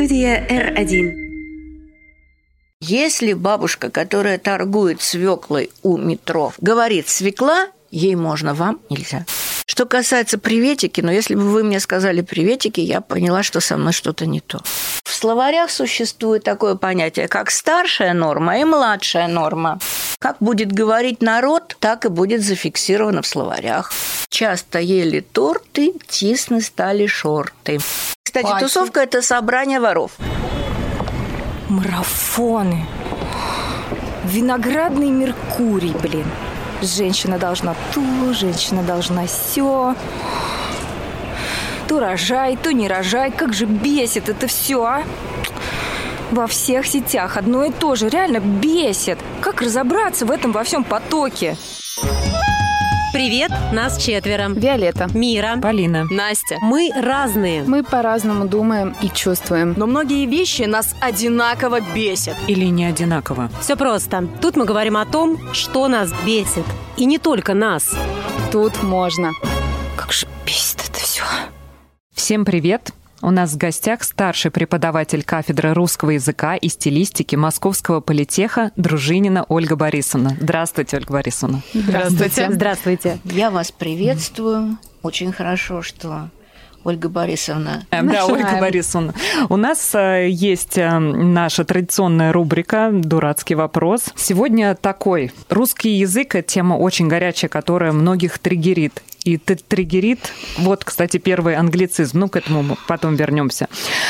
Студия R1. Если бабушка, которая торгует свеклой у метро, говорит «свекла», ей можно, вам нельзя. Что касается приветики, ну, если бы вы мне сказали приветики, я поняла, что со мной что-то не то. В словарях существует такое понятие, как старшая норма и младшая норма. Как будет говорить народ, так и будет зафиксировано в словарях. Часто ели торты, тисны стали шорты. Кстати, Пати. тусовка – это собрание воров. Марафоны. Виноградный Меркурий, блин. Женщина должна то, женщина должна все. То рожай, то не рожай. Как же бесит это все, а? Во всех сетях одно и то же. Реально бесит. Как разобраться в этом во всем потоке? Привет, нас четверо. Виолетта. Мира. Полина. Настя. Мы разные. Мы по-разному думаем и чувствуем. Но многие вещи нас одинаково бесят. Или не одинаково. Все просто. Тут мы говорим о том, что нас бесит. И не только нас. Тут можно. Как же бесит это все. Всем привет! У нас в гостях старший преподаватель кафедры русского языка и стилистики Московского политеха Дружинина Ольга Борисовна. Здравствуйте, Ольга Борисовна. Здравствуйте. Здравствуйте. Я вас приветствую. Очень хорошо, что Ольга Борисовна. Эм, Да, Ольга Борисовна. У нас э, есть э, наша традиционная рубрика «Дурацкий вопрос». Сегодня такой. Русский язык – тема очень горячая, которая многих триггерит. И триггерит, вот, кстати, первый англицизм, ну, к этому мы потом вернемся.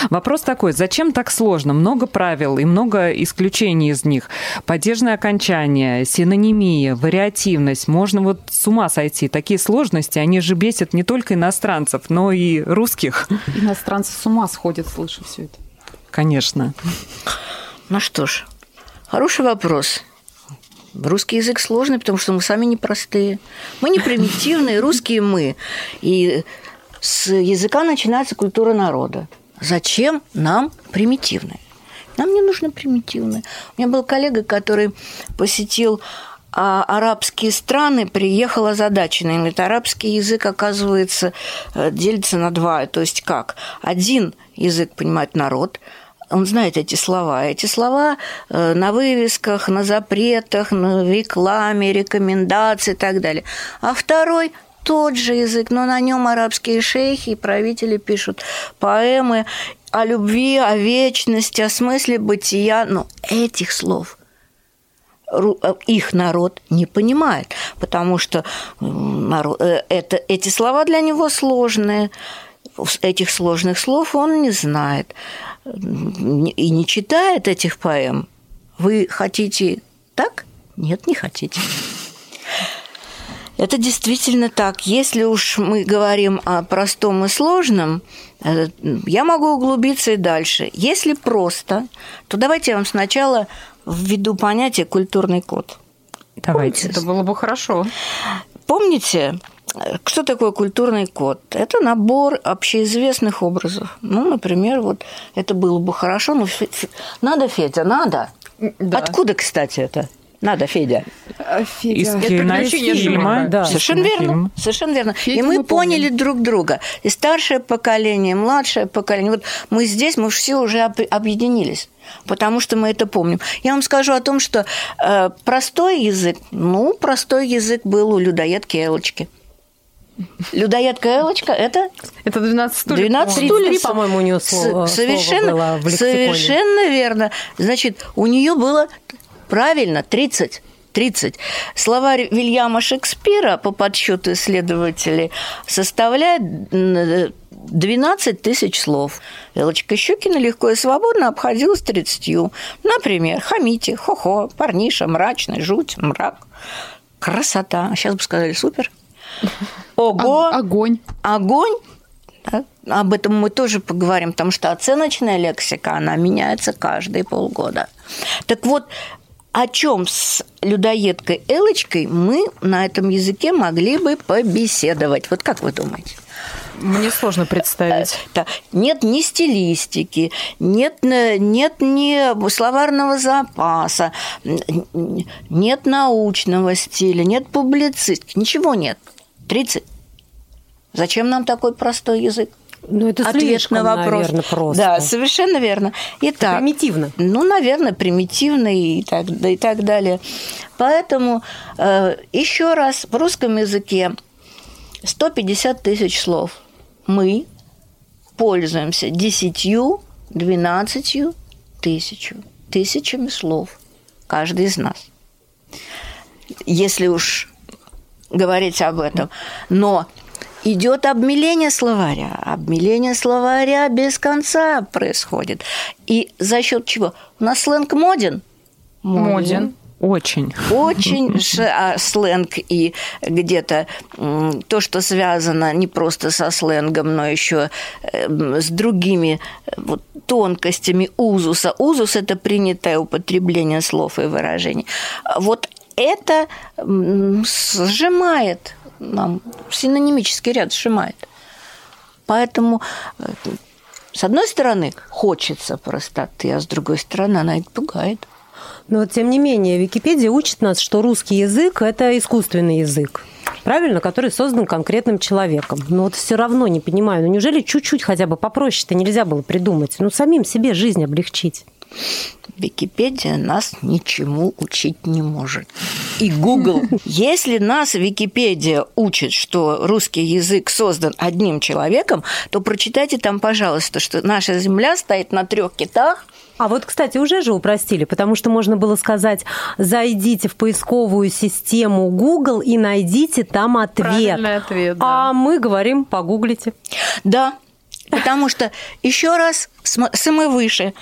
Вопрос такой, зачем так сложно? Много правил и много исключений из них. Падежное окончание, синонимия, вариативность. Можно вот с ума сойти. Такие сложности, они же бесят не только иностранцев, но и русских. Иностранцы с ума сходят, слыша все это. Конечно. Ну что ж, хороший вопрос. Русский язык сложный, потому что мы сами непростые. Мы не примитивные, русские мы. И с языка начинается культура народа. Зачем нам примитивные? Нам не нужно примитивные. У меня был коллега, который посетил а, арабские страны, приехал озадаченный. Говорит, арабский язык, оказывается, э, делится на два. То есть как? Один язык понимает народ, он знает эти слова. Эти слова э, на вывесках, на запретах, на рекламе, рекомендации и так далее. А второй тот же язык, но на нем арабские шейхи и правители пишут поэмы о любви, о вечности, о смысле бытия. Но этих слов э, их народ не понимает, потому что м, наро- э, это, эти слова для него сложные. Этих сложных слов он не знает и не читает этих поэм. Вы хотите так? Нет, не хотите. Это действительно так. Если уж мы говорим о простом и сложном, э, я могу углубиться и дальше. Если просто, то давайте я вам сначала введу понятие культурный код. Давайте. Это было бы хорошо. Помните, что такое культурный код? Это набор общеизвестных образов. Ну, например, вот это было бы хорошо. Фе- надо, Федя, надо. Откуда, кстати, это? Надо, Федя. Из Это кинофильма. Шурика. Да, Совершенно верно. кинофильма. Совершенно верно. Федю и мы, мы поняли помним. друг друга. И старшее поколение, и младшее поколение. Вот мы здесь, мы все уже об- объединились. Потому что мы это помним. Я вам скажу о том, что э, простой язык, ну, простой язык был у людоедки Элочки. Людоедка Элочка – это Это 12 стульев. 12 по-моему. стульев. 33, по-моему, у неё слово- совершенно, слово было в лексиконе. Совершенно верно. Значит, у нее было правильно 30. 30. Словарь Вильяма Шекспира, по подсчету исследователей, составляет м, 12 тысяч слов. Элочка Щукина легко и свободно обходилась 30. Например, хамите, хо-хо, парниша, мрачный, жуть, мрак, красота. Сейчас бы сказали супер. Ого, О- Огонь. огонь. да, Об этом мы тоже поговорим, потому что оценочная лексика, она меняется каждые полгода. Так вот, о чем с людоедкой Элочкой мы на этом языке могли бы побеседовать? Вот как вы думаете? Мне сложно представить. Да, Нет ни стилистики, нет, э, нет ни словарного запаса, нет научного стиля, нет публицистики, ничего нет. 30. Зачем нам такой простой язык? Ну, это ответ слишком, на вопрос. наверное, просто. Да, совершенно верно. Итак, Примитивно. ну, наверное, примитивно и так, и так далее. Поэтому э, еще раз в русском языке 150 тысяч слов. Мы пользуемся 10, 12 тысячу, тысячами слов. Каждый из нас. Если уж говорить об этом. Но идет обмеление словаря. Обмеление словаря без конца происходит. И за счет чего? У нас сленг моден. Моден. Очень. Очень ш- а, сленг и где-то то, что связано не просто со сленгом, но еще эм, с другими э, вот, тонкостями узуса. Узус – это принятое употребление слов и выражений. Вот это сжимает нам, синонимический ряд сжимает. Поэтому э, с одной стороны, хочется простоты, а с другой стороны, она и пугает. Но тем не менее, Википедия учит нас, что русский язык – это искусственный язык. Правильно, который создан конкретным человеком. Но вот все равно не понимаю, ну неужели чуть-чуть хотя бы попроще-то нельзя было придумать? Ну, самим себе жизнь облегчить. Википедия нас ничему учить не может. И Google. Если нас Википедия учит, что русский язык создан одним человеком, то прочитайте там, пожалуйста, что наша Земля стоит на трех китах, А вот, кстати, уже же упростили, потому что можно было сказать, зайдите в поисковую систему Google и найдите там ответ. Правильный ответ, да. А мы говорим, погуглите. Да, потому что, еще раз, см- самый выше,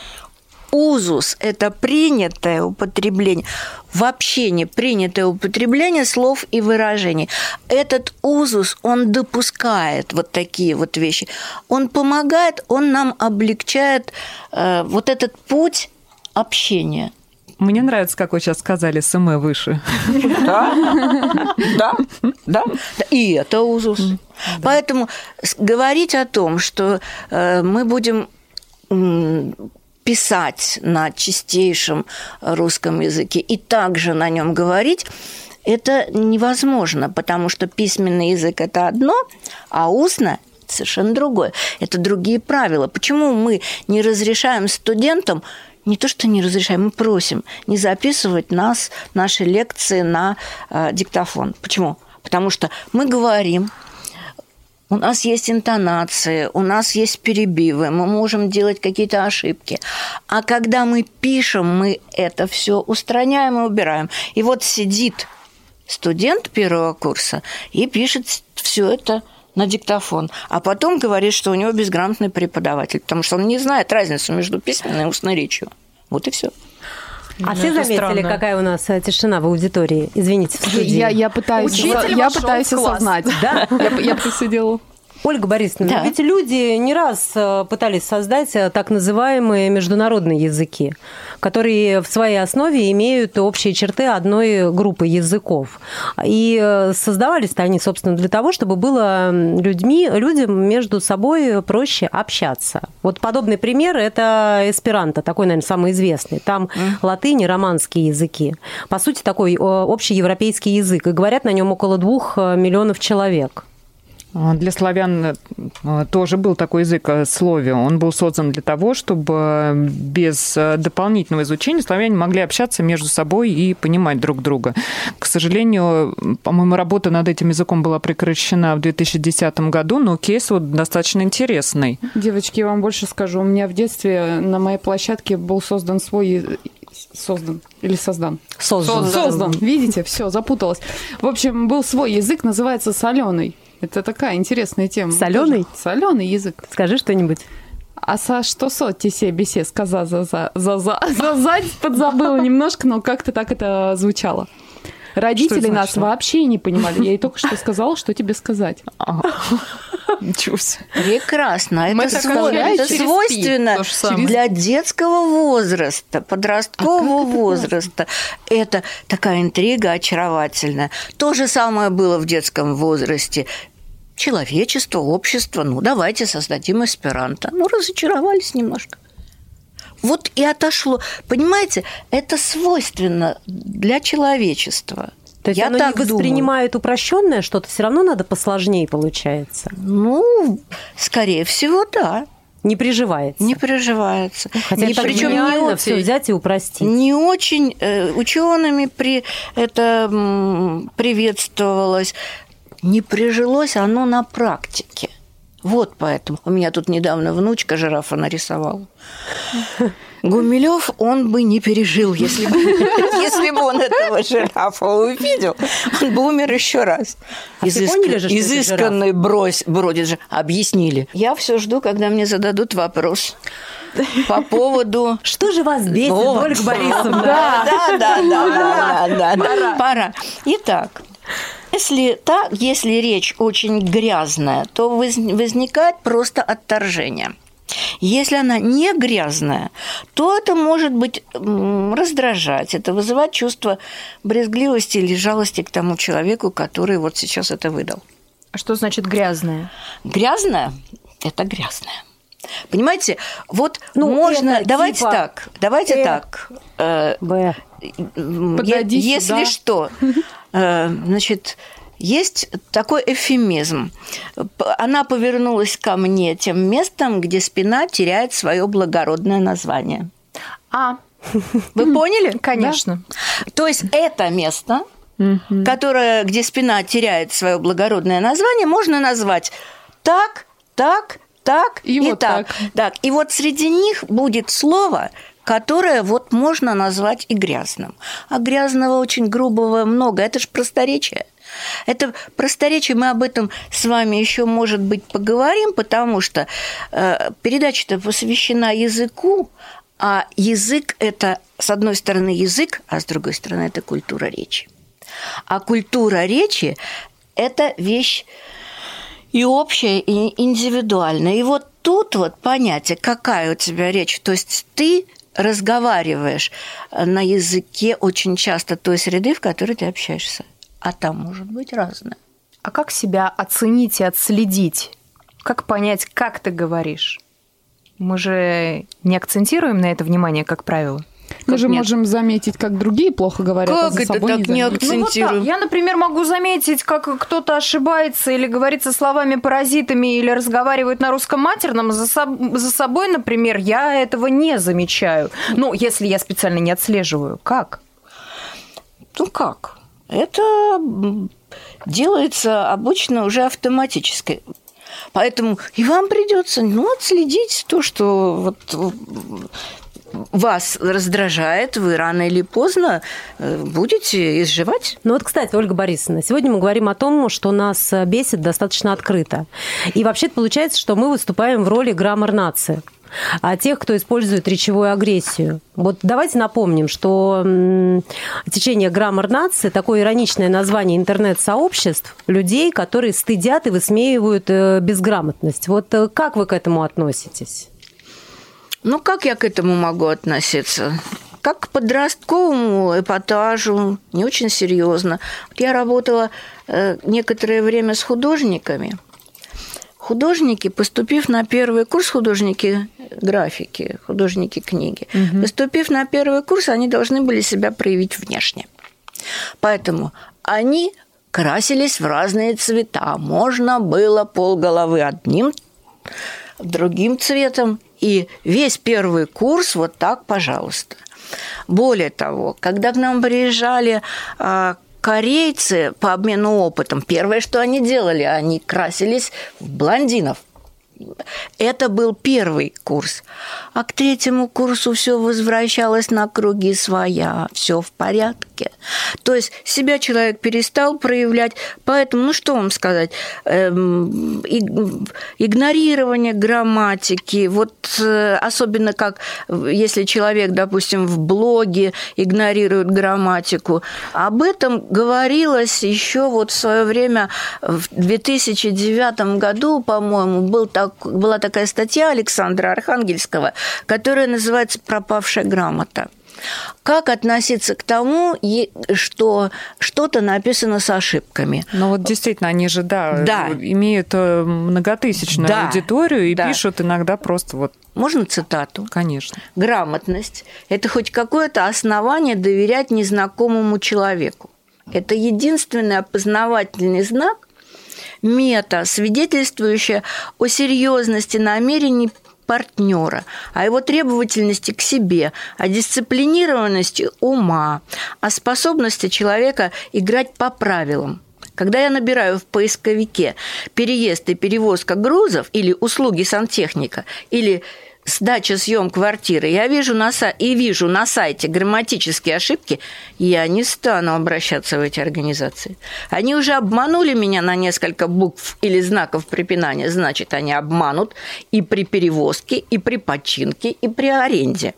узус – это принятое употребление, в общении принятое употребление слов и выражений. Этот узус, он допускает вот такие вот вещи. Он помогает, он нам облегчает э, вот этот путь общения. Мне нравится, как вы сейчас сказали, СМ выше. Да, да, да. И это узус. Поэтому говорить о том, что э, мы будем писать на чистейшем русском языке и также на нем говорить, это невозможно, потому что письменный язык – это одно, а устно – совершенно другое. Это другие правила. Почему мы не разрешаем студентам не то, что не разрешаем, мы просим не записывать нас, наши лекции на э, диктофон. Почему? Потому что мы говорим, у нас есть интонации, у нас есть перебивы, мы можем делать какие-то ошибки. А когда мы пишем, мы это все устраняем и убираем. И вот сидит студент первого курса и пишет все это на диктофон, а потом говорит, что у него безграмотный преподаватель, потому что он не знает разницу между письменной и устной речью. Вот и все. А Ну, все это заметили, странно. какая у нас э, тишина в аудитории? Извините, в студии. Я, я пытаюсь, Учитель я пытаюсь осознать. Да? Я, я посидела. Ольга Борисовна, Да. ведь люди не раз э, пытались создать э, так называемые международные языки, которые в своей основе имеют общие черты одной группы языков. И э, создавались-то они, собственно, для того, чтобы было людьми, людям между собой проще общаться. Вот подобный пример – это эсперанто, такой, наверное, самый известный. Там латынь и романские языки. По сути, такой э, общеевропейский язык. И говорят на нем около двух миллионов человек. А, Для славян э, тоже был такой язык э, слове. Он был создан для того, чтобы без э, дополнительного изучения славяне могли общаться между собой и понимать друг друга. К сожалению, по-моему, работа над этим языком была прекращена в 2010 году, но кейс вот достаточно интересный. Девочки, я вам больше скажу. У меня в детстве на моей площадке был создан свой... Создан или создан? Создан. Создан. Видите, все, запуталась. В общем, был свой язык, называется соленый. Это такая интересная тема. Солёный? Соленый язык. Скажи что-нибудь. А со что соти се бесе сказа за за за за за за подзабыла немножко, но как-то так это звучало. Родители нас вообще не понимали. Я ей только что сказала, что тебе сказать. А, Ничего себе. Прекрасно. Мы Это, так сво- общались это через свойственно пи, для детского возраста, подросткового возраста. Это такая интрига очаровательная. То же самое было в детском возрасте. Человечество, общество, ну давайте создадим эсперанто. Ну, разочаровались немножко. Вот и отошло. Понимаете, это свойственно для человечества. То есть Я оно так не думаю. воспринимает упрощенное что-то, все равно надо посложнее получается. Ну, скорее всего, да. Не приживается. Не приживается. Хотя так причем не гениально все очень- взять и упростить. Не очень э, учеными при это м, приветствовалось. Не прижилось оно на практике. Вот поэтому. У меня тут недавно внучка жирафа нарисовала. Гумилев он бы не пережил, если бы, если бы он этого жирафа увидел, он бы умер еще раз. А все поняли же, изысканный брось, бродит же. Объяснили. Я все жду, когда мне зададут вопрос по поводу Что же вас бесит, вот. Ольга Борисовна? Да, да, да, да, да, да, да. Пора. Итак, если так, если речь очень грязная, то воз- возникает просто отторжение. Если она не грязная, то это может быть раздражать, это вызывать чувство брезгливости или жалости к тому человеку, который вот сейчас это выдал. А что значит грязная? Грязное – это грязное. Понимаете, вот Ну, можно, это давайте типа, так, давайте э, так. э, Б. Подойди Если сюда. что, э, значит, есть такой эвфемизм. Она повернулась ко мне тем местом, где спина теряет свое благородное название. А, Вы поняли? конечно. То есть это место, которое, где спина теряет свое благородное название, можно назвать так, так, так И и, вот так. так. так. И вот среди них будет слово, которое вот можно назвать и грязным. А грязного очень грубого много. Это же просторечие. Это просторечие, мы об этом с вами еще, может быть, поговорим, потому что э, передача-то посвящена языку, а язык – это, с одной стороны, язык, а с другой стороны, это культура речи. А культура речи – это вещь и общая, и индивидуальная. И вот тут вот понятие, какая у тебя речь. То есть ты разговариваешь на языке очень часто той среды, в которой ты общаешься. А там может быть разное. А как себя оценить и отследить? Как понять, как ты говоришь? Мы же не акцентируем на это внимание, как правило. Мы Как же нет? можем заметить, как другие плохо говорят, а Как за это собой так не не акцентируем? Ну, вот так. Я, например, могу заметить, как кто-то ошибается или говорит со словами-паразитами, или разговаривает на русском матерном. За, соб- за собой, например, я этого не замечаю. Ну, если я специально не отслеживаю. Как? Ну как? Это делается обычно уже автоматически. Поэтому и вам придется ну, отследить то, что вот вас раздражает, вы рано или поздно э, будете изживать. Ну вот, кстати, Ольга Борисовна, сегодня мы говорим о том, что нас э, бесит достаточно открыто. И вообще получается, что мы выступаем в роли граммар-нации а тех, кто использует речевую агрессию. Вот давайте напомним, что течение граммар нации такое ироничное название интернет-сообществ людей, которые стыдят и высмеивают э, безграмотность. Вот как вы к этому относитесь? Ну, как я к этому могу относиться? Как к подростковому эпатажу, не очень серьезно. Вот я работала э, некоторое время с художниками. Художники, поступив на первый курс, художники графики, художники книги, поступив на первый курс, они должны были себя проявить внешне. Поэтому они красились в разные цвета. Можно было полголовы одним другим цветом. И весь первый курс вот так, пожалуйста. Более того, когда к нам приезжали а, корейцы по обмену опытом, первое, что они делали, они красились в блондинов. Это был первый курс. А к третьему курсу все возвращалось на круги своя, все в порядке. То есть себя человек перестал проявлять, поэтому, ну что вам сказать, эм, иг- игнорирование грамматики, вот э, особенно как если человек, допустим, в блоге игнорирует грамматику, об этом говорилось еще вот в свое время в 2009 году, по-моему, был так, была такая статья Александра Архангельского, которая называется «Пропавшая грамота». Как относиться к тому, что что-то написано с ошибками? Ну вот действительно, они же, да, Да. имеют э, многотысячную Да. аудиторию и Да. пишут иногда просто вот, Можно цитату? конечно. Грамотность – это хоть какое-то основание доверять незнакомому человеку. Это единственный опознавательный знак, мета, свидетельствующая о серьезности намерений партнера, о его требовательности к себе, о дисциплинированности ума, о способности человека играть по правилам. Когда я набираю в поисковике переезд и перевозка грузов или услуги сантехника или сдача съем квартиры, я вижу на са... и вижу на сайте грамматические ошибки, я не стану обращаться в эти организации. Они уже обманули меня на несколько букв или знаков препинания, значит, они обманут и при перевозке, и при починке, и при аренде.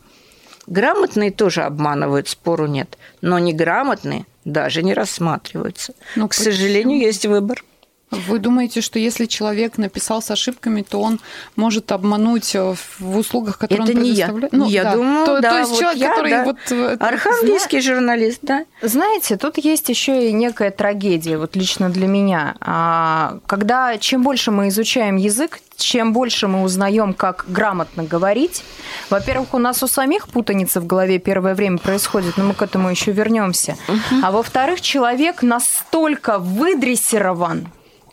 Грамотные тоже обманывают, спору нет, но неграмотные даже не рассматриваются. Ну, К сожалению, есть выбор. Вы думаете, что если человек написал с ошибками, то он может обмануть э, в услугах, которые Это он не я. предоставляет? я да. думаю, то, да, то есть вот человек, я, который да. вот... э, Архангельский журналист, да. Знаете, тут есть еще и некая трагедия, вот лично для меня. А, Когда чем больше мы изучаем язык, чем больше мы узнаем, как грамотно говорить, во-первых, у нас у самих путаница в голове первое время происходит, но мы к этому еще вернемся. А во-вторых, человек настолько выдрессирован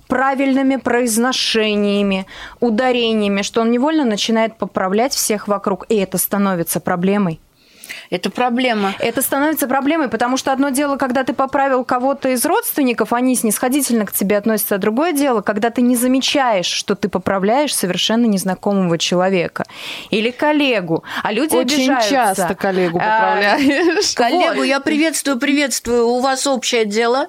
правильными произношениями, ударениями, что он невольно начинает поправлять всех вокруг, и это становится проблемой. Это проблема. Это становится проблемой, потому что одно дело, когда ты поправил кого-то из родственников, они снисходительно к тебе относятся, а другое дело, когда ты не замечаешь, что ты поправляешь совершенно незнакомого человека или коллегу, а люди Очень обижаются. часто коллегу А, поправляешь. Коллегу я приветствую, приветствую. У вас общее дело.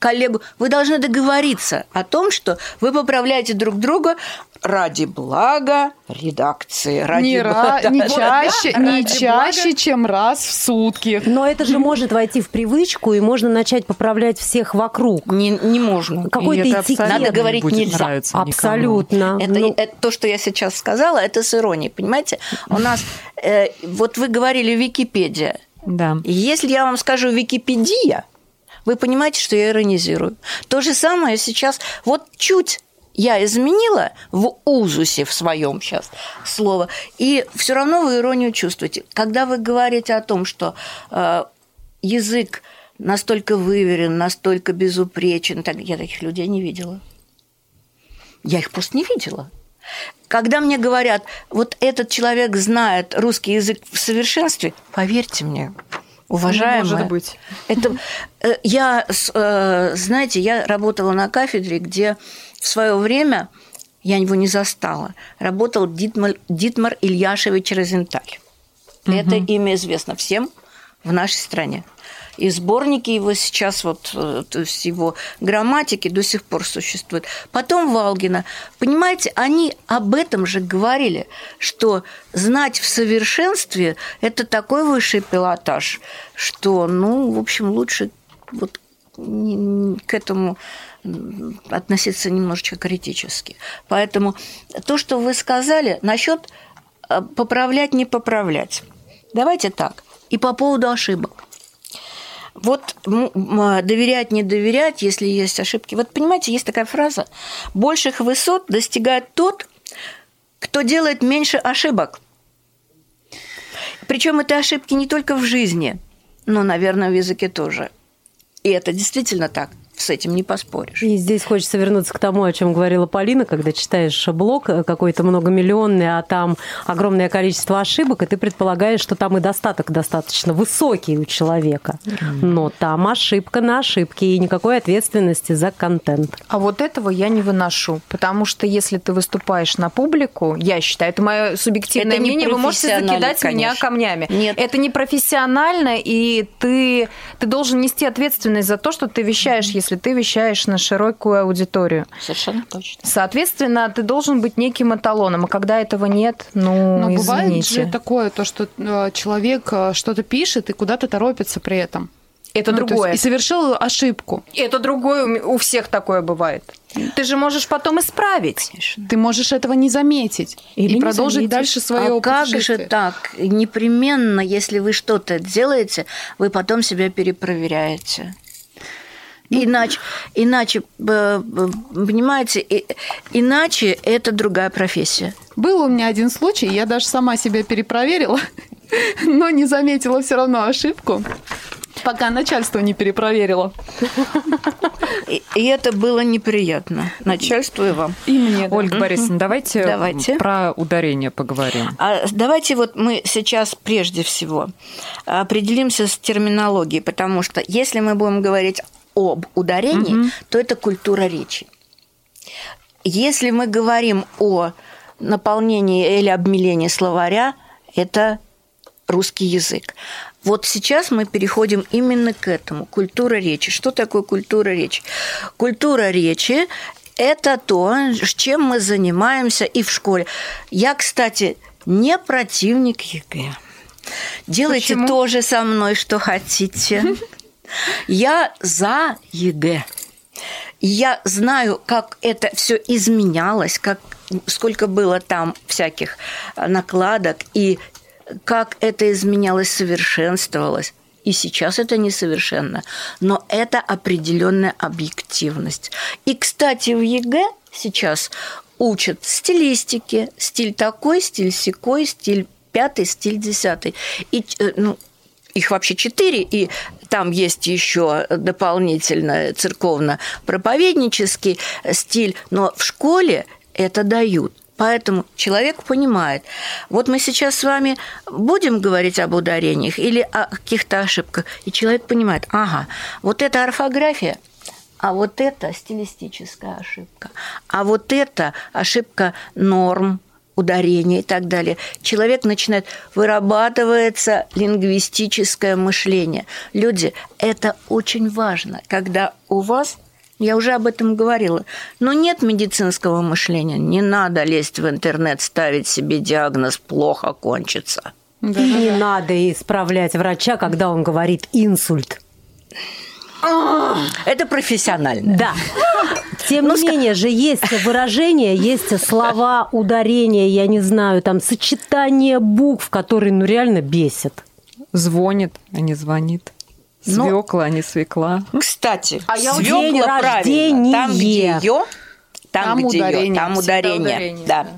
Коллегу, вы должны договориться о том, что вы поправляете друг друга ради блага редакции. Ради Не, ра- блага- не да, чаще, да, не ради чаще, чем раз в сутки. Но это же может войти в привычку, и можно начать поправлять всех вокруг. блага. Не, не можно. Какой-то этикет. Надо говорить не нельзя. Абсолютно. Это, Ну, это то, что я сейчас сказала, это с иронией, понимаете? У нас, э, вот вы говорили Википедия. Да. Если я вам скажу Википедия, вы понимаете, что я иронизирую. То же самое сейчас, вот чуть я изменила в узусе в своем сейчас слово, и все равно вы иронию чувствуете. Когда вы говорите о том, что э, язык настолько выверен, настолько безупречен, так, я таких людей не видела. Я их просто не видела. Когда мне говорят, вот этот человек знает русский язык в совершенстве, поверьте мне, уважаемая, может быть. это э, я, э, знаете, я работала на кафедре, где в свое время я его не застала. Работал Дитмар, Дитмар Ильяшевич Розенталь. Это имя известно всем в нашей стране. И сборники его сейчас, вот, э, то есть его грамматики до сих пор существуют. Потом Валгина. Понимаете, они об этом же говорили, что знать в совершенстве – это такой высший пилотаж, что, ну, в общем, лучше вот к этому относиться немножечко критически. Поэтому то, что вы сказали насчет э, поправлять, не поправлять. Давайте так. И по поводу ошибок. Вот м, доверять, не доверять, если есть ошибки. Вот понимаете, есть такая фраза: больших высот достигает тот, кто делает меньше ошибок. Причем это ошибки не только в жизни, но, наверное, в языке тоже. И это действительно так. С этим не поспоришь. И здесь хочется вернуться к тому, о чем говорила Полина, когда читаешь блог какой-то многомиллионный, а там огромное количество ошибок, и ты предполагаешь, что там и достаток достаточно высокий у человека. Но там ошибка на ошибке и никакой ответственности за контент. А вот этого я не выношу, потому что если ты выступаешь на публику, я считаю, это мое субъективное Это не мнение, вы можете профессионально, закидать меня конечно. камнями. Нет. Это не профессионально, и ты, ты должен нести ответственность за то, что ты вещаешь, если ты вещаешь на широкую аудиторию. Совершенно точно. Соответственно, ты должен быть неким эталоном, а когда этого нет, ну, Но бывает извините. же такое, то, что э, человек э, что-то пишет и куда-то торопится при этом. Это Ну, то есть другое. И совершил ошибку. Это другое, у всех такое бывает. Ты же можешь потом исправить. Конечно. Ты можешь этого не заметить Или и не продолжить заметить. дальше свое а как же так? Непременно, если вы что-то делаете, вы потом себя перепроверяете. Иначе, иначе, э, э, понимаете, иначе это другая профессия. Был у меня один случай, я даже сама себя перепроверила, но не заметила все равно ошибку. Пока начальство не перепроверило. И, и это было неприятно. Начальству и вам. И мне, да. Ольга Борисовна, давайте, Давайте. про ударение поговорим. А давайте вот мы сейчас прежде всего определимся с терминологией, потому что если мы будем говорить об ударении, то это культура речи. Если мы говорим о наполнении или обмелении словаря, это русский язык. Вот сейчас мы переходим именно к этому. Культура речи. Что такое культура речи? Культура речи – это то, чем мы занимаемся и в школе. Я, кстати, не противник ЕГЭ. Делайте Почему? то же со мной, что хотите. Я за ЕГЭ. Я знаю, как это все изменялось, как сколько было там всяких а, накладок и как это изменялось, совершенствовалось. И сейчас это несовершенно, но это определенная объективность. И, кстати, в ЕГЭ сейчас учат стилистики, стиль такой, стиль сякой, стиль пятый, стиль десятый. И э, ну, их вообще четыре, и там есть еще дополнительно церковно-проповеднический стиль, но в школе это дают. Поэтому человек понимает. Вот мы сейчас с вами будем говорить об ударениях или о каких-то ошибках, и человек понимает, ага, вот это орфография, а вот это стилистическая ошибка, а вот это ошибка норм, ударения и так далее. Человек начинает, вырабатывается лингвистическое мышление. Люди, это очень важно, когда у вас я уже об этом говорила. Но нет медицинского мышления. Не надо лезть в интернет, ставить себе диагноз «плохо кончится». И не надо исправлять врача, когда он говорит инсульт. Это профессионально. Да. Тем Ну, не менее же есть выражения, есть слова, ударения, я не знаю, там сочетание букв, которые ну реально бесят. Звонит, а не звонит. Ну, Свекла, а не свекла. Кстати, А я день правильно. Там, где ее, там, Там где её, ударение, там всегда ударение. ударение, да. да.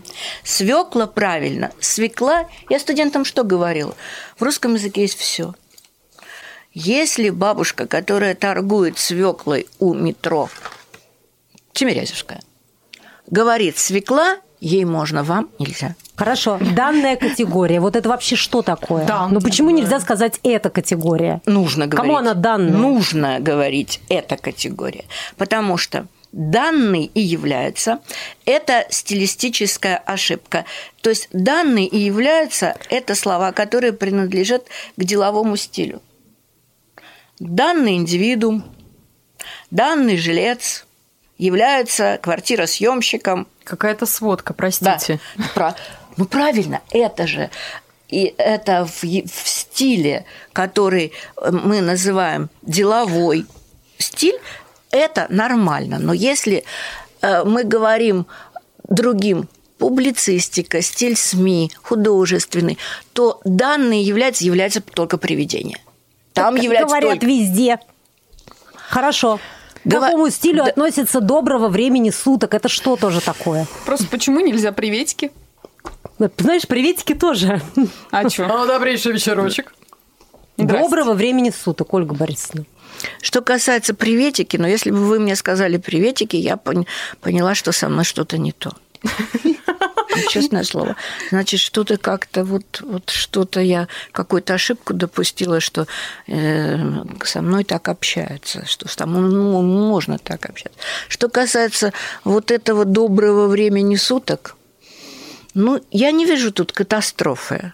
Свекла правильно. Свекла. Я студентам что говорила? В русском языке есть все. Если бабушка, которая торгует свеклой у метро, Тимирязевская, говорит свекла, ей можно, вам нельзя. Хорошо, данная категория, вот это вообще что такое? Да, ну почему нельзя сказать эта категория? Нужно говорить. Кому она данная? Нужно говорить эта категория. Потому что данный и является – это стилистическая ошибка. То есть данный и является – это слова, которые принадлежат к деловому стилю. Данный индивидуум, данный жилец является квартиросъемщиком, Какая-то сводка, да, простите. пра- ну правильно, это же и это в, в стиле, который э, мы называем деловой стиль, это нормально. Но если э, мы говорим другим публицистика, стиль СМИ, художественный, то данные является, является только приведение. Там Так является Говорят только- везде. Хорошо. К Гова- какому стилю Да. относится доброго времени суток? Это что тоже такое? Просто почему нельзя приветики? Ну, Знаешь, приветики тоже. А что? Ну, добрейший вечерочек. Доброго времени суток, Ольга Борисовна. Что касается приветики, но если бы вы мне сказали приветики, я пон- поняла, что со мной что-то не то. Честное слово. Значит, что-то как-то вот, вот что-то я какую-то ошибку допустила, что э, со мной так общаются, что со мной ну, можно так общаться. Что касается вот этого доброго времени суток, ну, я не вижу тут катастрофы.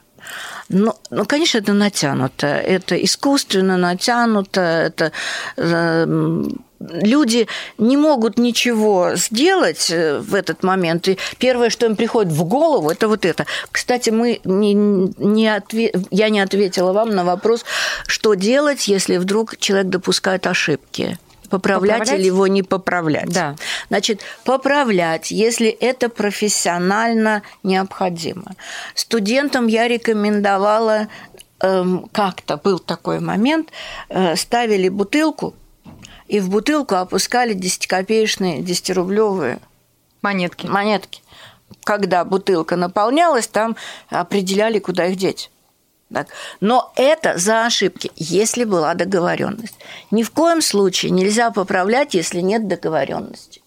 Ну, ну, конечно, это натянуто. Это искусственно натянуто. Это э, люди не могут ничего сделать э, в этот момент. И первое, что им приходит в голову, это вот это. Кстати, мы не, не отве- я не ответила вам на вопрос, что делать, если вдруг человек допускает ошибки. Поправлять, Поправлять? или его не поправлять. Да. Значит, поправлять, если это профессионально необходимо. Студентам я рекомендовала, эм, как-то был такой момент, э, ставили бутылку, и в бутылку опускали 10-копеечные, 10-рублевые Монетки. монетки. Когда бутылка наполнялась, там определяли, куда их деть. Так. Но это за ошибки, если была договоренность. Ни в коем случае нельзя поправлять, если нет договоренности.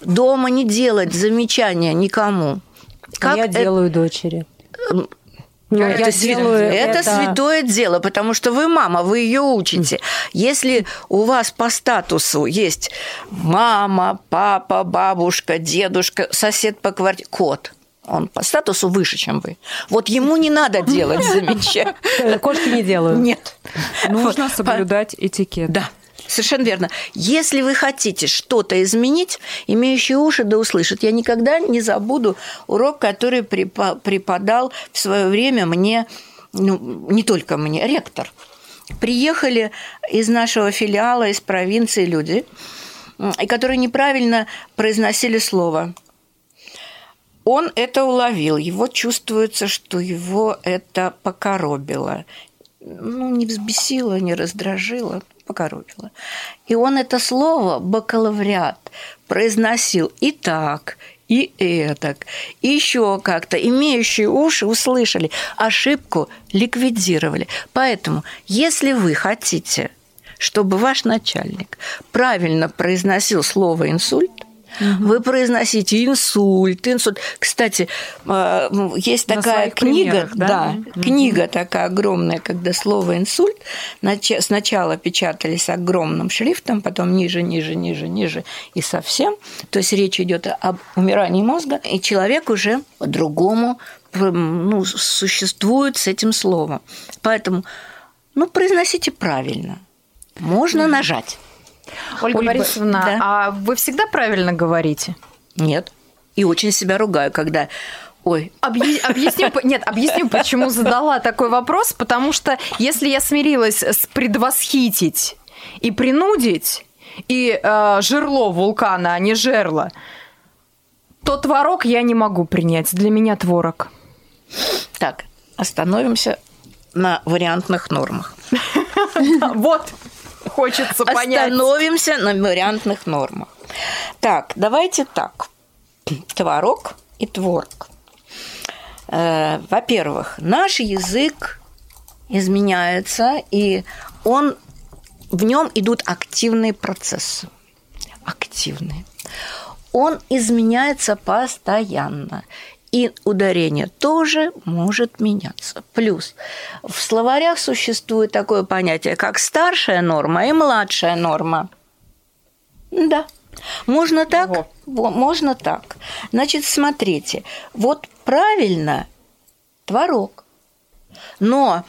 Дома не делать замечания никому. Как я это- делаю дочери. Ну, это, я свя- делаю это это- святое дело, потому что вы мама, вы ее учите. Если у вас по статусу есть мама, папа, бабушка, дедушка, сосед по квартире, кот, он по статусу выше, чем вы. Вот ему не надо делать замечания. Кошки не делаю. Нет. Нужно Вот. соблюдать этикет. Да. Совершенно верно. Если вы хотите что-то изменить, имеющие уши да услышат. Я никогда не забуду урок, который препо- преподал в свое время мне, ну, не только мне, ректор. Приехали из нашего филиала, из провинции люди, которые неправильно произносили слово. Он это уловил, его чувствуется, что его это покоробило. Ну, не взбесило, не раздражило, покоробило. И он это слово бакалавриат произносил и так, и этак, и еще как-то. Имеющие уши услышали, ошибку ликвидировали. Поэтому, если вы хотите, чтобы ваш начальник правильно произносил слово инсульт, вы произносите инсульт, инсульт. Кстати, э, есть На такая книга, примерах, да? да, книга такая огромная, когда слово инсульт нач- сначала печатались огромным шрифтом, потом ниже, ниже, ниже, ниже и совсем. То есть речь идет об умирании мозга, и человек уже по-другому ну, существует с этим словом. Поэтому, ну, произносите правильно. Можно нажать. Ольга Ольга, Борисовна, да. а вы всегда правильно говорите? Нет. И очень себя ругаю, когда Ой, Объя- Объясню, нет, объясню, почему задала такой вопрос, потому что если я смирилась с предвосхитить и принудить, и э, жерло вулкана, а не жерло, то творог я не могу принять. Для меня творог. так, остановимся на вариантных нормах. Вот, хочется понять. Остановимся на вариантных нормах. Так, давайте так. Творог и творог. Э, Во-первых, наш язык изменяется, и он, в нем идут активные процессы. Активные. Он изменяется постоянно. И ударение тоже может меняться. Плюс в словарях существует такое понятие, как старшая норма и младшая норма. Да. Можно так, Ого. можно так. Значит, смотрите, вот правильно творог. Но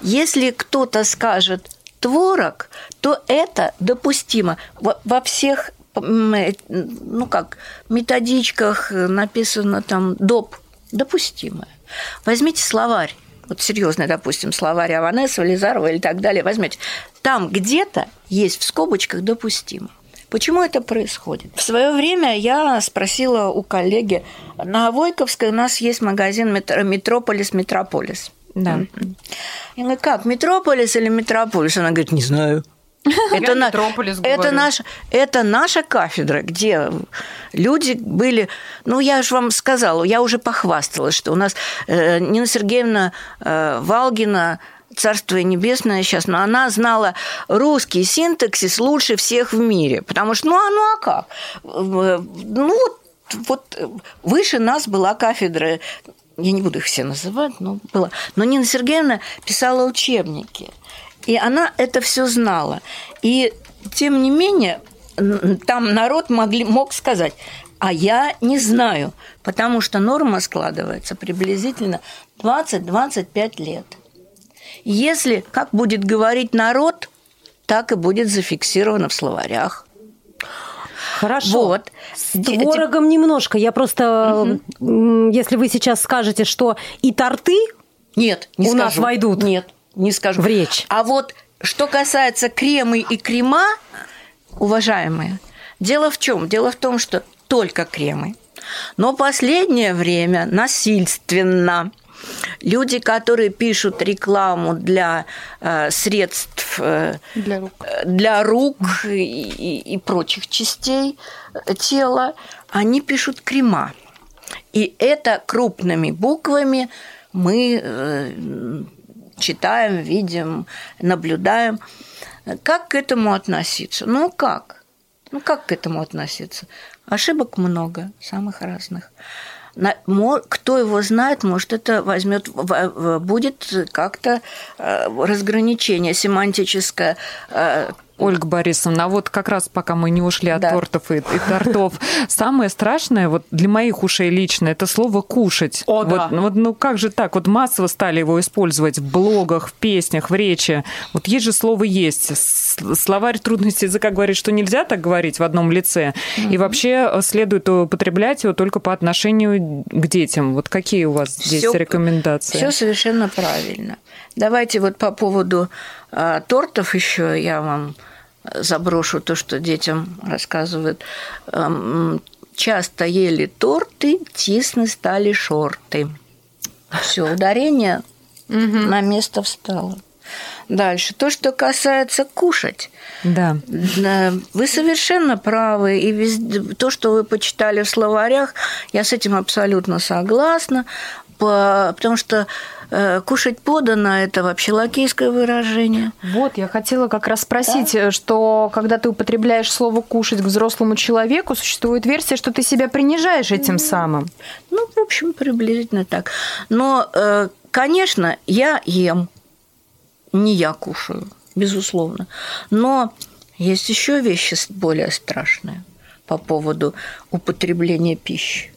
если кто-то скажет творог, то это допустимо во, во всех ну как методичках написано там доп допустимое. Возьмите словарь, вот серьезный, допустим, словарь Аванесова, Лизарова или так далее, возьмете. Там где-то есть в скобочках допустимо. Почему это происходит? В свое время я спросила у коллеги, на Войковской у нас есть магазин «Метро- Метрополис Метрополис. Да. Я говорю, как, Метрополис или Метрополис? Она говорит, не знаю. Это, на- это, наш, это наша кафедра, где люди были... Ну, я же вам сказала, я уже похвасталась, что у нас э, Нина Сергеевна э, Валгина, Царство небесное сейчас, но она знала русский синтаксис лучше всех в мире. Потому что, ну, а, ну а как? Э, Ну, вот, вот выше нас была кафедра я не буду их все называть, но была. Но Нина Сергеевна писала учебники, и она это все знала. И тем не менее, там народ могли, мог сказать, а я не знаю, потому что норма складывается приблизительно 20-25 лет. Если как будет говорить народ, так и будет зафиксировано в словарях. Хорошо. Вот. С творогом немножко. Я просто, м, если вы сейчас скажете, что и торты Нет, не У скажу. нас войдут Нет, не скажу. в речь. А вот что касается кремы и крема, уважаемые, дело в чем? Дело в том, что только кремы. Но последнее время насильственно люди, которые пишут рекламу для э, средств э, Для рук. для рук и, и- и прочих частей тела, они пишут крема. И это крупными буквами мы э, читаем, видим, наблюдаем. Как к этому относиться? Ну как? Ну как к этому относиться? Ошибок много, самых разных. Кто его знает, может, это возьмет, будет как-то э, разграничение семантическое. Ольга Борисовна, а вот как раз пока мы не ушли от Да. тортов и, и тортов, самое страшное, вот для моих ушей лично, это слово «кушать». О, вот, да. вот, ну как же так? Вот массово стали его использовать в блогах, в песнях, в речи. Вот есть же слово «есть». Словарь трудностей языка говорит, что нельзя так говорить в одном лице. И вообще э, следует употреблять его только по отношению к детям. Вот какие у вас здесь Всё- рекомендации? Все совершенно правильно. Давайте вот по поводу а, тортов еще я вам заброшу то, что детям рассказывают. Часто ели торты, тесны стали шорты. Все, ударение на место встало. Дальше. То, что касается кушать. Да. Вы совершенно правы. И везде- то, что вы почитали в словарях, я с этим абсолютно согласна. По- Потому что кушать подано – это вообще лакейское выражение. Вот, я хотела как раз спросить, э, что когда ты употребляешь слово «кушать» к взрослому человеку, существует версия, что ты себя принижаешь этим самым. Ну, в общем, приблизительно так. Но, э, конечно, я ем, не я кушаю, безусловно. Но есть еще вещи более страшные по поводу употребления пищи.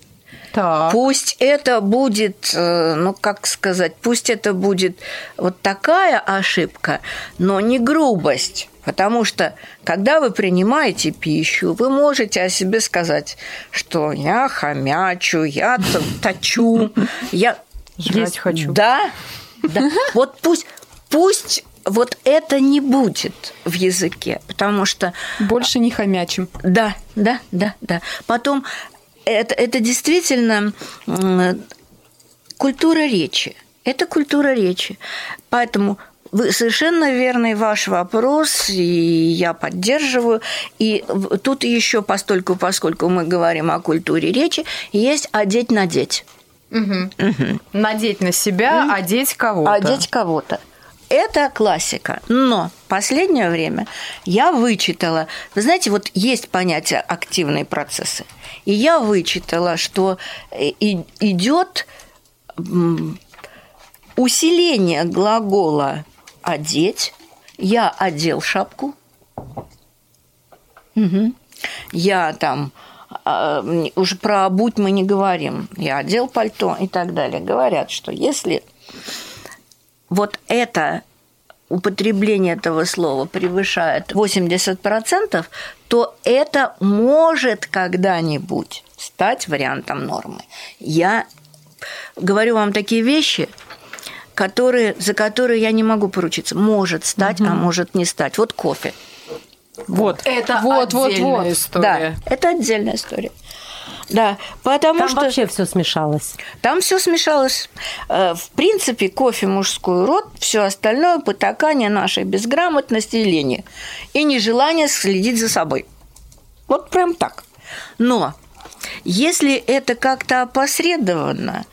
Так. Пусть это будет, э, ну как сказать, пусть это будет вот такая ошибка, но не грубость. Потому что, когда вы принимаете пищу, вы можете о себе сказать, что я хомячу, я точу, я... Жрать хочу. Да, да. Вот пусть, пусть вот это не будет в языке, потому что Больше не хомячим. да, да, да, да. Потом это, это действительно культура речи. Это культура речи. Поэтому вы совершенно верный ваш вопрос, и я поддерживаю. И тут еще постольку, поскольку мы говорим о культуре речи, есть одеть надеть. Надеть на себя, одеть кого-то. Одеть кого-то. Это классика. Но последнее время я вычитала, вы знаете, вот есть понятие активные процессы. И я вычитала, что э, идет усиление глагола одеть. Я одел шапку. Мгм. Я там а, уже про обуть мы не говорим. Я одел пальто и так далее. Говорят, что если вот это употребление этого слова превышает 80%, то это может когда-нибудь стать вариантом нормы. Я говорю вам такие вещи, которые, за которые я не могу поручиться. Может стать, а может не стать. Вот кофе. Вот. Это Вот, вот, отдельная вот. история. Да, это отдельная история. Да, потому Там что... вообще все смешалось. Там все смешалось. Э, В принципе, кофе мужской род, все остальное потакание нашей безграмотности и лени. И нежелание следить за собой. Вот прям так. Но если это как-то опосредованно,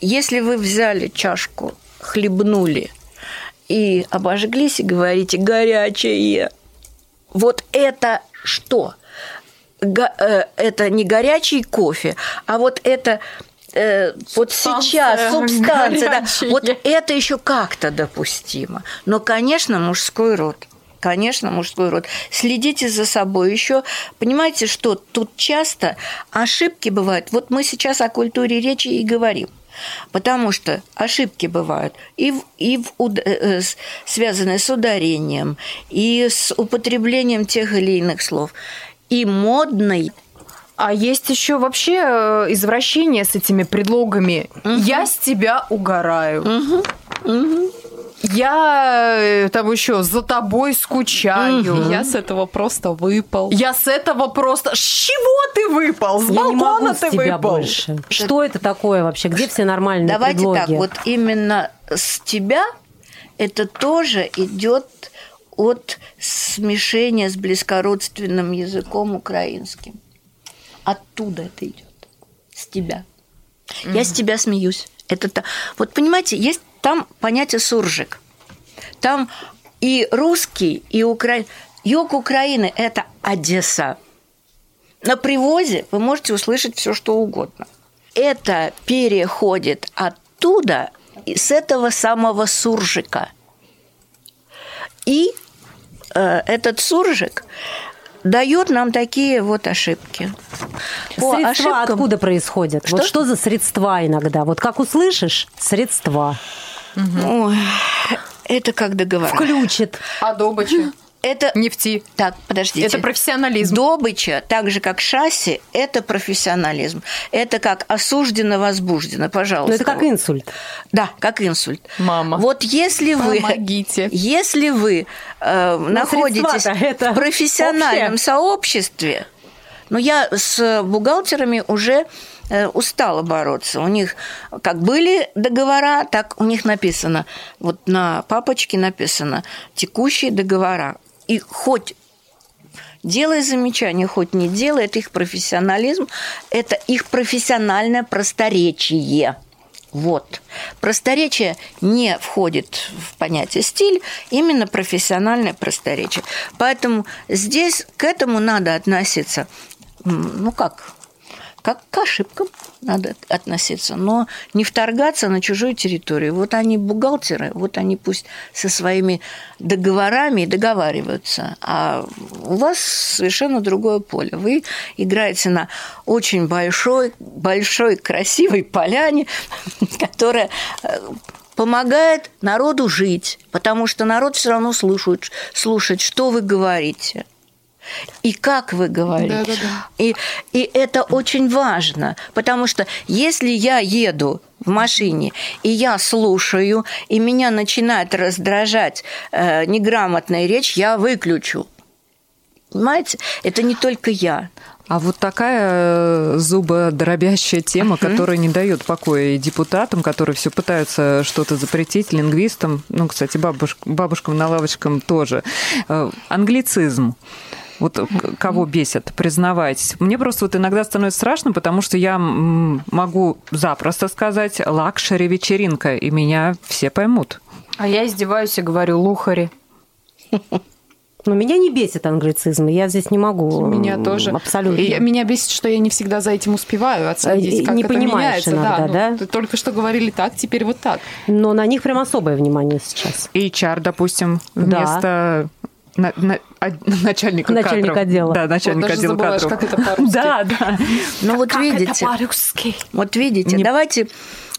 если вы взяли чашку, хлебнули и обожглись и говорите «горячее», вот это что? Э, это не горячий кофе, а вот это э, вот сейчас субстанция, да, вот это еще как-то допустимо. Но, конечно, мужской род. Конечно, мужской род. Следите за собой. Еще понимаете, что тут часто ошибки бывают. Вот мы сейчас о культуре речи и говорим. Потому что ошибки бывают и, в, и в, уд- э, э, связанные с ударением, и с употреблением тех или иных слов. И модной А есть еще вообще э, извращение с этими предлогами. Я с тебя угораю. Я э, там еще за тобой скучаю. Я с этого просто выпал. Я с этого просто... С чего ты выпал? С Я не могу балкона с ты тебя выпал? больше. Что это такое вообще? Где все нормальные Давайте предлоги? так, вот именно с тебя это тоже идет от смешения с близкородственным языком украинским. Оттуда это идет. С тебя. Я с тебя смеюсь. Это та... Вот понимаете, есть Там понятие суржик. Там и русский, и украинский. Юг Украины – это Одесса. На привозе вы можете услышать все, что угодно. Это переходит оттуда, с этого самого суржика. И этот суржик дает нам такие вот ошибки. По средства ошибкам... откуда происходят? Что? Вот что за средства иногда? Вот как услышишь, средства. Угу. Ой, это как договор. Включит. А добыча? Это... Нефти. Так, подождите. Это профессионализм. Добыча, так же как шасси, это профессионализм. Это как осуждено-возбуждено, пожалуйста. Но это как инсульт. Да, как инсульт. Мама. Вот если вы... Помогите. Если вы э, находитесь в профессиональном общее. сообществе, но я с бухгалтерами уже э, устала бороться. У них как были договора, так у них написано. Вот на папочке написано текущие договора и хоть делай замечания, хоть не делай, это их профессионализм, это их профессиональное просторечие. Вот. Просторечие не входит в понятие стиль, именно профессиональное просторечие. Поэтому здесь к этому надо относиться, ну как, как к ошибкам надо относиться, но не вторгаться на чужую территорию. Вот они бухгалтеры, вот они пусть со своими договорами договариваются, а у вас совершенно другое поле. Вы играете на очень большой, большой, красивой поляне, которая э, помогает народу жить, потому что народ все равно слушает, слушает, что вы говорите и как вы говорите. Да, да, да. И, и это очень важно, потому что если я еду в машине, и я слушаю, и меня начинает раздражать э, неграмотная речь, я выключу. Понимаете? Это не только я. А вот такая э, зубодробящая тема, uh-huh. которая не дает покоя и депутатам, которые все пытаются что-то запретить, лингвистам, ну, кстати, бабуш, бабушкам на лавочкам тоже. Э, англицизм. Вот кого бесит, признавайтесь. Мне просто вот иногда становится страшно, потому что я могу запросто сказать лакшери-вечеринка, и меня все поймут. А я издеваюсь и говорю лухари. Но меня не бесит англицизм, я здесь не могу. Меня тоже. Абсолютно. И меня бесит, что я не всегда за этим успеваю отследить, как не это понимаешь меняется. Иногда, да, да? Ну, только что говорили так, теперь вот так. Но на них прям особое внимание сейчас. HR, допустим, вместо да на, на, начальник начальник кадров. отдела. Да, начальник вот отдела кадров. как это по-русски. Да, да. Ну вот видите. Вот видите, Не... давайте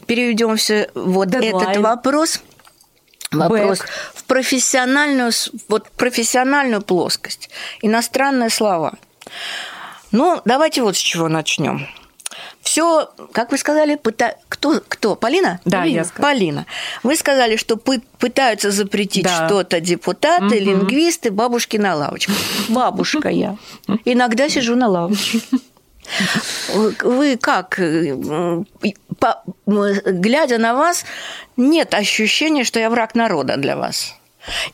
переведем все вот Deadline. этот вопрос вопрос Back. в профессиональную вот профессиональную плоскость. Иностранные слова. Ну, давайте вот с чего начнем все, как вы сказали, пыта... кто, кто? Полина? Да, Полина. я сказала. Полина. Вы сказали, что пытаются запретить да. что-то депутаты, угу. лингвисты, бабушки на лавочке. Бабушка я. Иногда сижу на лавочке. Вы как, глядя на вас, нет ощущения, что я враг народа для вас?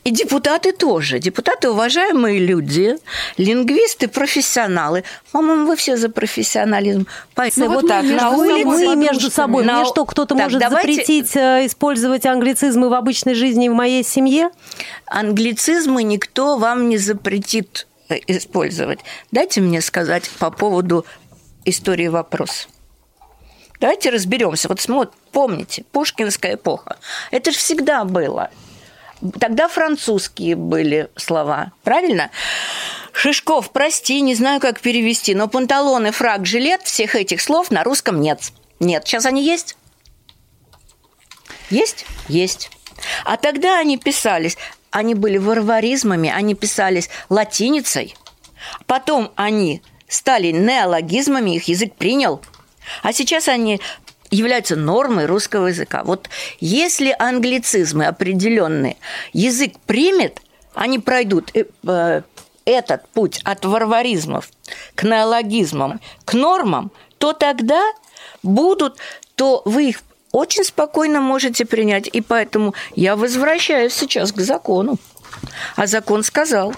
И депутаты тоже. Депутаты уважаемые люди, лингвисты, профессионалы. По-моему, вы все за профессионализм. Поэтому ну, вот так на улице. Мы между собой. На... Мне что, кто-то так, может давайте... запретить э, использовать англицизмы в обычной жизни в моей семье? Англицизмы никто вам не запретит э, использовать. Дайте мне сказать по поводу истории вопрос. Давайте разберемся. Вот смотрите, помните, Пушкинская эпоха. Это же всегда было. Тогда французские были слова, правильно? Шишков, прости, не знаю, как перевести, но панталоны, фраг, жилет, всех этих слов на русском нет. Нет. Сейчас они есть? Есть? Есть. А тогда они писались, они были варваризмами, они писались латиницей. Потом они стали неологизмами, их язык принял. А сейчас они являются нормой русского языка. Вот если англицизмы определенные язык примет, они пройдут э, э, этот путь от варваризмов к неологизмам, к нормам, то тогда будут, то вы их очень спокойно можете принять. И поэтому я возвращаюсь сейчас к закону. А закон сказал,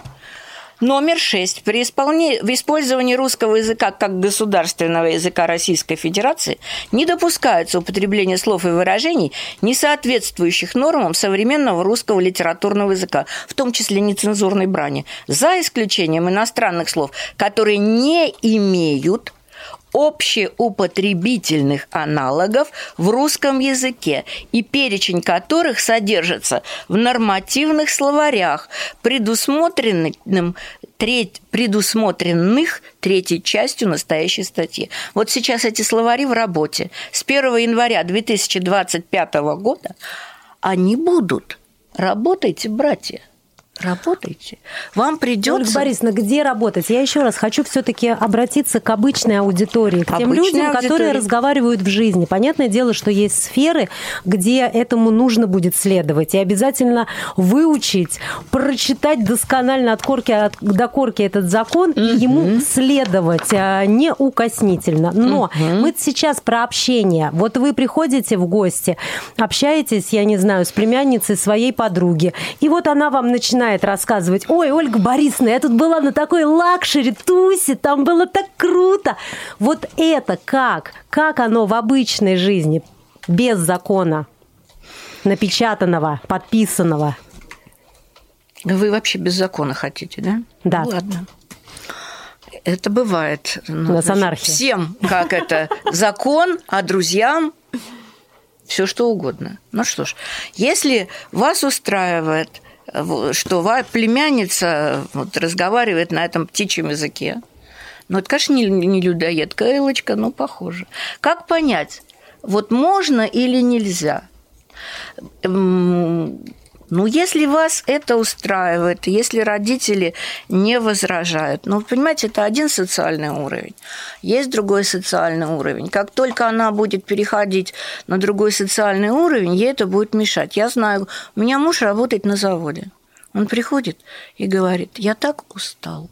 Номер шесть. При исполне- в использовании русского языка как государственного языка Российской Федерации не допускается употребление слов и выражений, не соответствующих нормам современного русского литературного языка, в том числе нецензурной брани, за исключением иностранных слов, которые не имеют общеупотребительных аналогов в русском языке и перечень которых содержится в нормативных словарях, предусмотренным треть, предусмотренных третьей частью настоящей статьи. Вот сейчас эти словари в работе. С 1 января 2025 года они будут. Работайте, братья. Работайте. Вам Ольга придется... Борисовна, где работать? Я еще раз хочу все-таки обратиться к обычной аудитории, к тем Обычной людям, которые аудитории. разговаривают в жизни. Понятное дело, что есть сферы, где этому нужно будет следовать. И обязательно выучить, прочитать досконально от корки от- до корки этот закон и ему следовать а, неукоснительно. Но мы сейчас про общение. Вот вы приходите в гости, общаетесь, я не знаю, с племянницей своей подруги, и вот она вам начинает рассказывать, ой, Ольга Борисовна, я тут была на такой luxury тусе, там было так круто. Вот это как? Как оно в обычной жизни, без закона, напечатанного, подписанного? Вы вообще без закона хотите, да? Да. Ну, ладно. Это бывает. Ну, У нас значит, анархия. Всем, как это, закон, а друзьям все что угодно. Ну что ж, если вас устраивает, что племянница вот, разговаривает на этом птичьем языке, ну, это, конечно, не, не людоедка, Элочка, но похоже. Как понять, вот можно или нельзя? Ну, если вас это устраивает, если родители не возражают, ну, понимаете, это один социальный уровень, есть другой социальный уровень. Как только она будет переходить на другой социальный уровень, ей это будет мешать. Я знаю, у меня муж работает на заводе. Он приходит и говорит, я так устал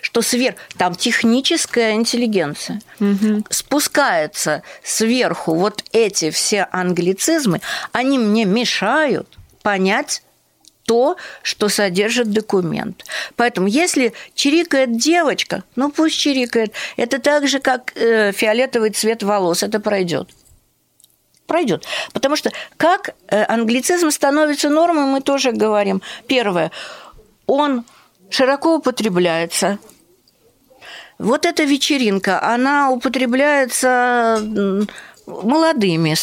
что сверх там техническая интеллигенция спускается сверху вот эти все англицизмы, они мне мешают понять то, что содержит документ. Поэтому, если чирикает девочка, ну пусть чирикает. Это так же, как э, фиолетовый цвет волос, это пройдет. Пройдет. Потому что как э, англицизм становится нормой, мы тоже говорим. Первое, он широко употребляется. Вот эта вечеринка, она употребляется молодыми.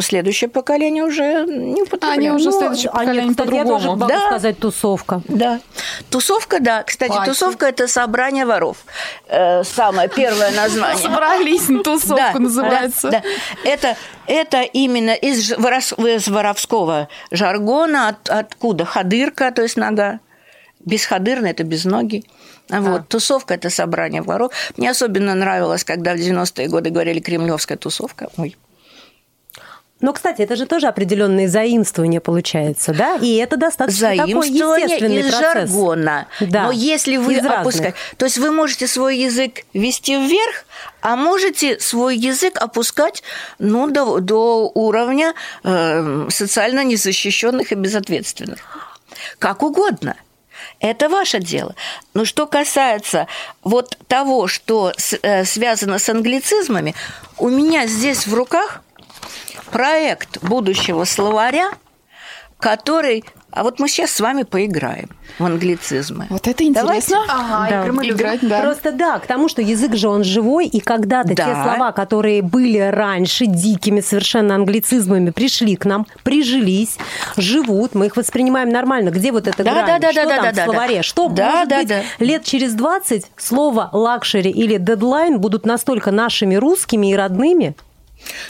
Следующее поколение уже не употребляет. Они уже Ну, следующее поколение нет, кстати, я тоже по-другому. могу Да. сказать тусовка. Да. Тусовка, да. Кстати, Пати. тусовка – это собрание воров. Э, самое первое название. Собрались на тусовку, называется. да, да. Это, это именно из, из воровского жаргона. От- откуда? Ходырка, то есть нога. Бесходырно – это без ноги. А Вот. Тусовка – это собрание воров. Мне особенно нравилось, когда в 90-е годы говорили «кремлевская тусовка». Ой. Но, кстати, это же тоже определенные заимствования получается, да? И это достаточно такой Заимствование естественный из процесс. жаргона. Да, Но если вы из разных. опускаете... То есть вы можете свой язык вести вверх, а можете свой язык опускать ну, до, до уровня э, социально незащищенных и безответственных. Как угодно. Это ваше дело. Но что касается вот того, что с- э, связано с англицизмами, у меня здесь в руках проект будущего словаря, который... А вот мы сейчас с вами поиграем в англицизмы. Вот это Давайте. интересно. Ага, Да. игры мы любим. Играть, да. Просто да, к тому, что язык же он живой, и когда-то те Да. слова, которые были раньше дикими совершенно англицизмами, пришли к нам, прижились, живут, мы их воспринимаем нормально. Где вот эта Да, грань? да, да, что да, там да, в да, словаре? да. Что, Да, может да, быть, да. лет через 20 слово лакшери или дедлайн будут настолько нашими русскими и родными,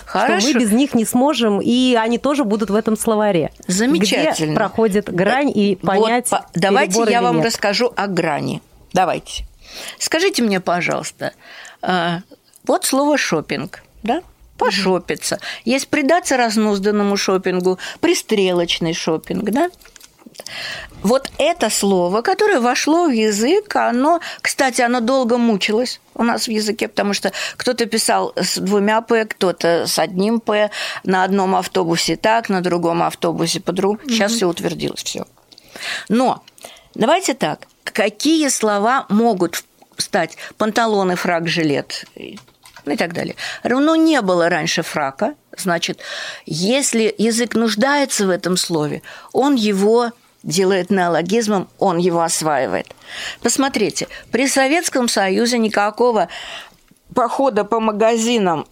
Хорошо. что мы без них не сможем, и они тоже будут в этом словаре. Замечательно. Где проходит грань и Вот понять, по- давайте я вам нет. расскажу о грани. Давайте. Скажите мне, пожалуйста, а, вот слово шопинг, да? Пошопиться. Есть предаться разнузданному шопингу, пристрелочный шопинг, да? Вот это слово, которое вошло в язык, оно, кстати, оно долго мучилось у нас в языке, потому что кто-то писал с двумя «п», кто-то с одним «п», на одном автобусе так, на другом автобусе по-другому. Сейчас все утвердилось, все. Но давайте так. какие слова могут стать панталоны, фрак, жилет ну и так далее. Равно не было раньше фрака, значит, если язык нуждается в этом слове, он его делает неологизмом, он его осваивает. Посмотрите, при Советском Союзе никакого похода по магазинам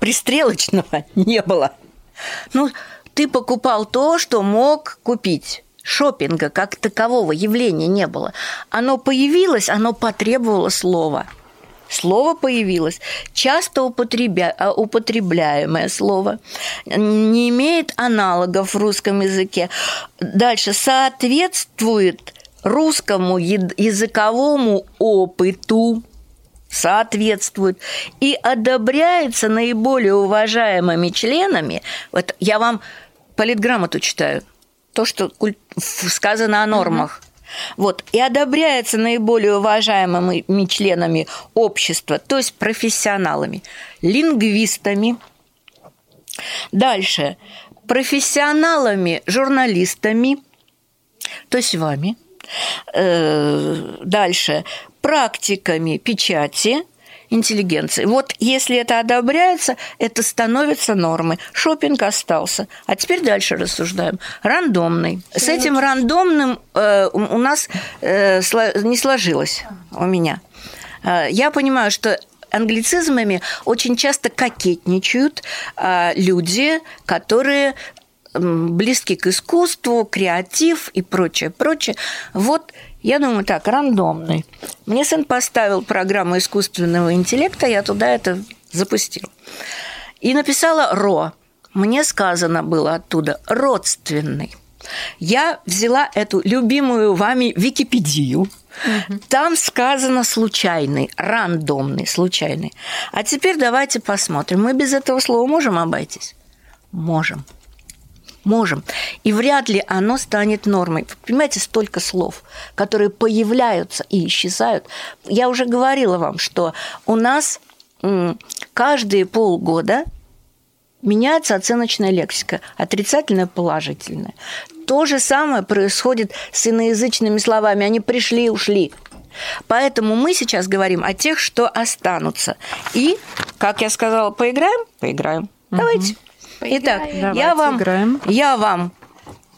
пристрелочного не было. Ну, ты покупал то, что мог купить. Шопинга как такового явления не было. Оно появилось, оно потребовало слова – Слово появилось, часто употребя... А, употребляемое слово, не имеет аналогов в русском языке. Дальше соответствует русскому языковому опыту, соответствует и одобряется наиболее уважаемыми членами. Вот я вам политграмоту читаю, то, что сказано о нормах. Вот. И одобряется наиболее уважаемыми членами общества, то есть профессионалами, лингвистами. Дальше. Профессионалами, журналистами, то есть вами. Э, дальше. Практиками печати – интеллигенции. Вот если это одобряется, это становится нормой. Шопинг остался. А теперь дальше рассуждаем. Рандомный. С этим рандомным э, у нас э, не сложилось у меня. Э, я понимаю, что англицизмами очень часто кокетничают э, люди, которые близки к искусству, креатив и прочее, прочее. Вот я думаю, так, рандомный. Мне сын поставил программу искусственного интеллекта, я туда это запустил. И написала «ро». Мне сказано было оттуда «родственный». Я взяла эту любимую вами Википедию. Угу. Там сказано случайный, рандомный, случайный. А теперь давайте посмотрим. Мы без этого слова можем обойтись? Можем можем. И вряд ли оно станет нормой. Вы понимаете, столько слов, которые появляются и исчезают. Я уже говорила вам, что у нас каждые полгода меняется оценочная лексика, отрицательная, положительная. То же самое происходит с иноязычными словами. Они пришли, ушли. Поэтому мы сейчас говорим о тех, что останутся. И, как я сказала, поиграем? Поиграем. Угу. Давайте. Итак, я вам, играем. я вам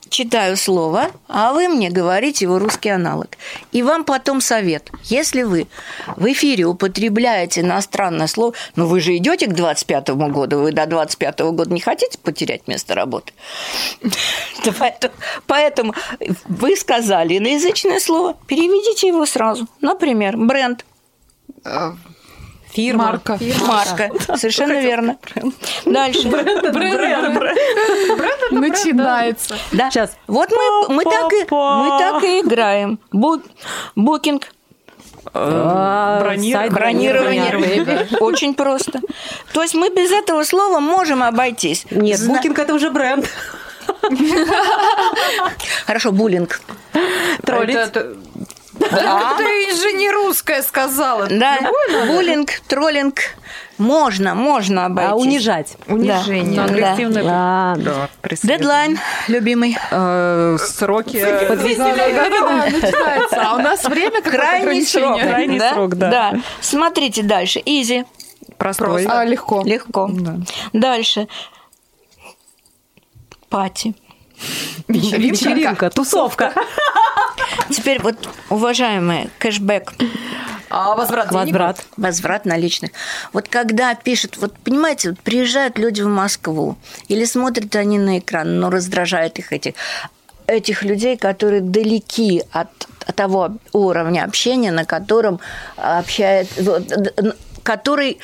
читаю слово, а вы мне говорите его русский аналог. И вам потом совет. Если вы в эфире употребляете иностранное слово, ну вы же идете к 25 году, вы до 25 года не хотите потерять место работы. Поэтому, поэтому вы сказали иноязычное слово, переведите его сразу. Например, бренд. Э, Фирма. Марка. Фирма. Марка. Совершенно верно. Дальше. Бренд. Бренд. Начинается. Да. Сейчас. Вот мы, мы, так, и, мы так и играем. Букинг. А, бронирование. Очень просто. То есть мы без этого слова можем обойтись. Нет, букинг это уже бренд. Хорошо, буллинг. Троллить. Да. Ты же не русская сказала. Да, буллинг, троллинг. Можно, можно обойтись. А унижать? Унижение. Да. Агрессивное. Да. Да. Дедлайн, любимый. Э, сроки. 200 начинается. А у нас время как Крайний срок. Крайний срок, да. Да. Смотрите дальше. Изи. Простой. А, легко. Легко. Дальше. Пати. Вечеринка, тусовка. Теперь вот, уважаемые, кэшбэк. А возврат денег? Возврат. Возврат наличных. Вот когда пишут, вот понимаете, вот приезжают люди в Москву, или смотрят они на экран, но раздражает их эти этих людей, которые далеки от того уровня общения, на котором общает, который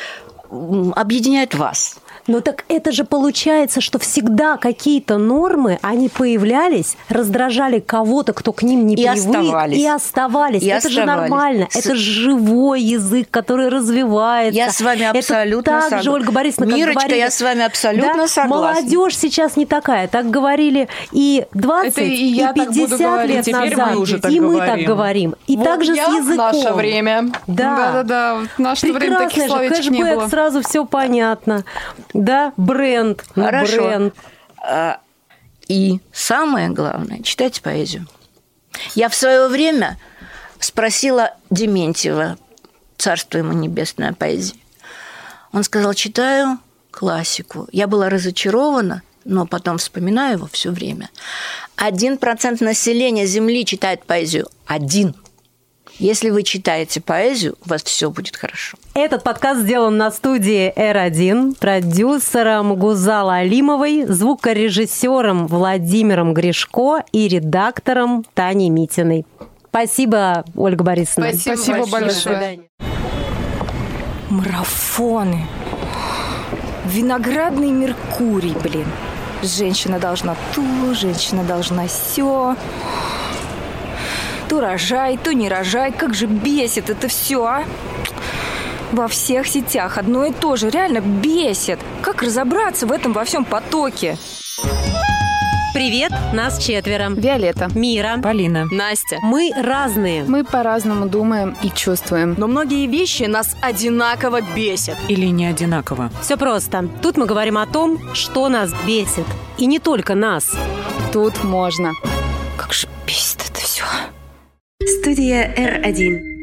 объединяет вас. Но так это же получается, что всегда какие-то нормы, они появлялись, раздражали кого-то, кто к ним не и привык. Оставались. И оставались. И это оставались. же нормально. С... Это живой язык, который развивается. Я с вами абсолютно это так же, Ольга Борисовна, Мирочка, как говорили, я с вами абсолютно да? согласна. Молодежь сейчас не такая. Так говорили и 20, это и, и 50 лет Теперь назад. Мы уже так и говорим. мы так говорим. И вот также я с языком. Наше время. Да. Да-да-да. В наше Прекрасное время таких же, словечек не кэшбэк, было. сразу все понятно. Да, бренд. ну, Хорошо. бренд. А, И самое главное, читайте поэзию. Я в свое время спросила Дементьева, царство ему небесное поэзии. Он сказал, читаю классику. Я была разочарована, но потом вспоминаю его все время. Один процент населения Земли читает поэзию. Один. Если вы читаете поэзию, у вас все будет хорошо. Этот подкаст сделан на студии R1, продюсером Гузала Алимовой, звукорежиссером Владимиром Гришко и редактором Таней Митиной. Спасибо, Ольга Борисовна. Спасибо, Спасибо большое. большое. До свидания. Марафоны. Виноградный Меркурий, блин. Женщина должна то, женщина должна все. То рожай, то не рожай. Как же бесит это все, а? Во всех сетях одно и то же. Реально бесит. Как разобраться в этом во всем потоке? Привет, нас четверо. Виолетта. Мира. Полина. Настя. Мы разные. Мы по-разному думаем и чувствуем. Но многие вещи нас одинаково бесят. Или не одинаково? Все просто. Тут мы говорим о том, что нас бесит. И не только нас. Тут можно. Как же бесит это все. Студия R1.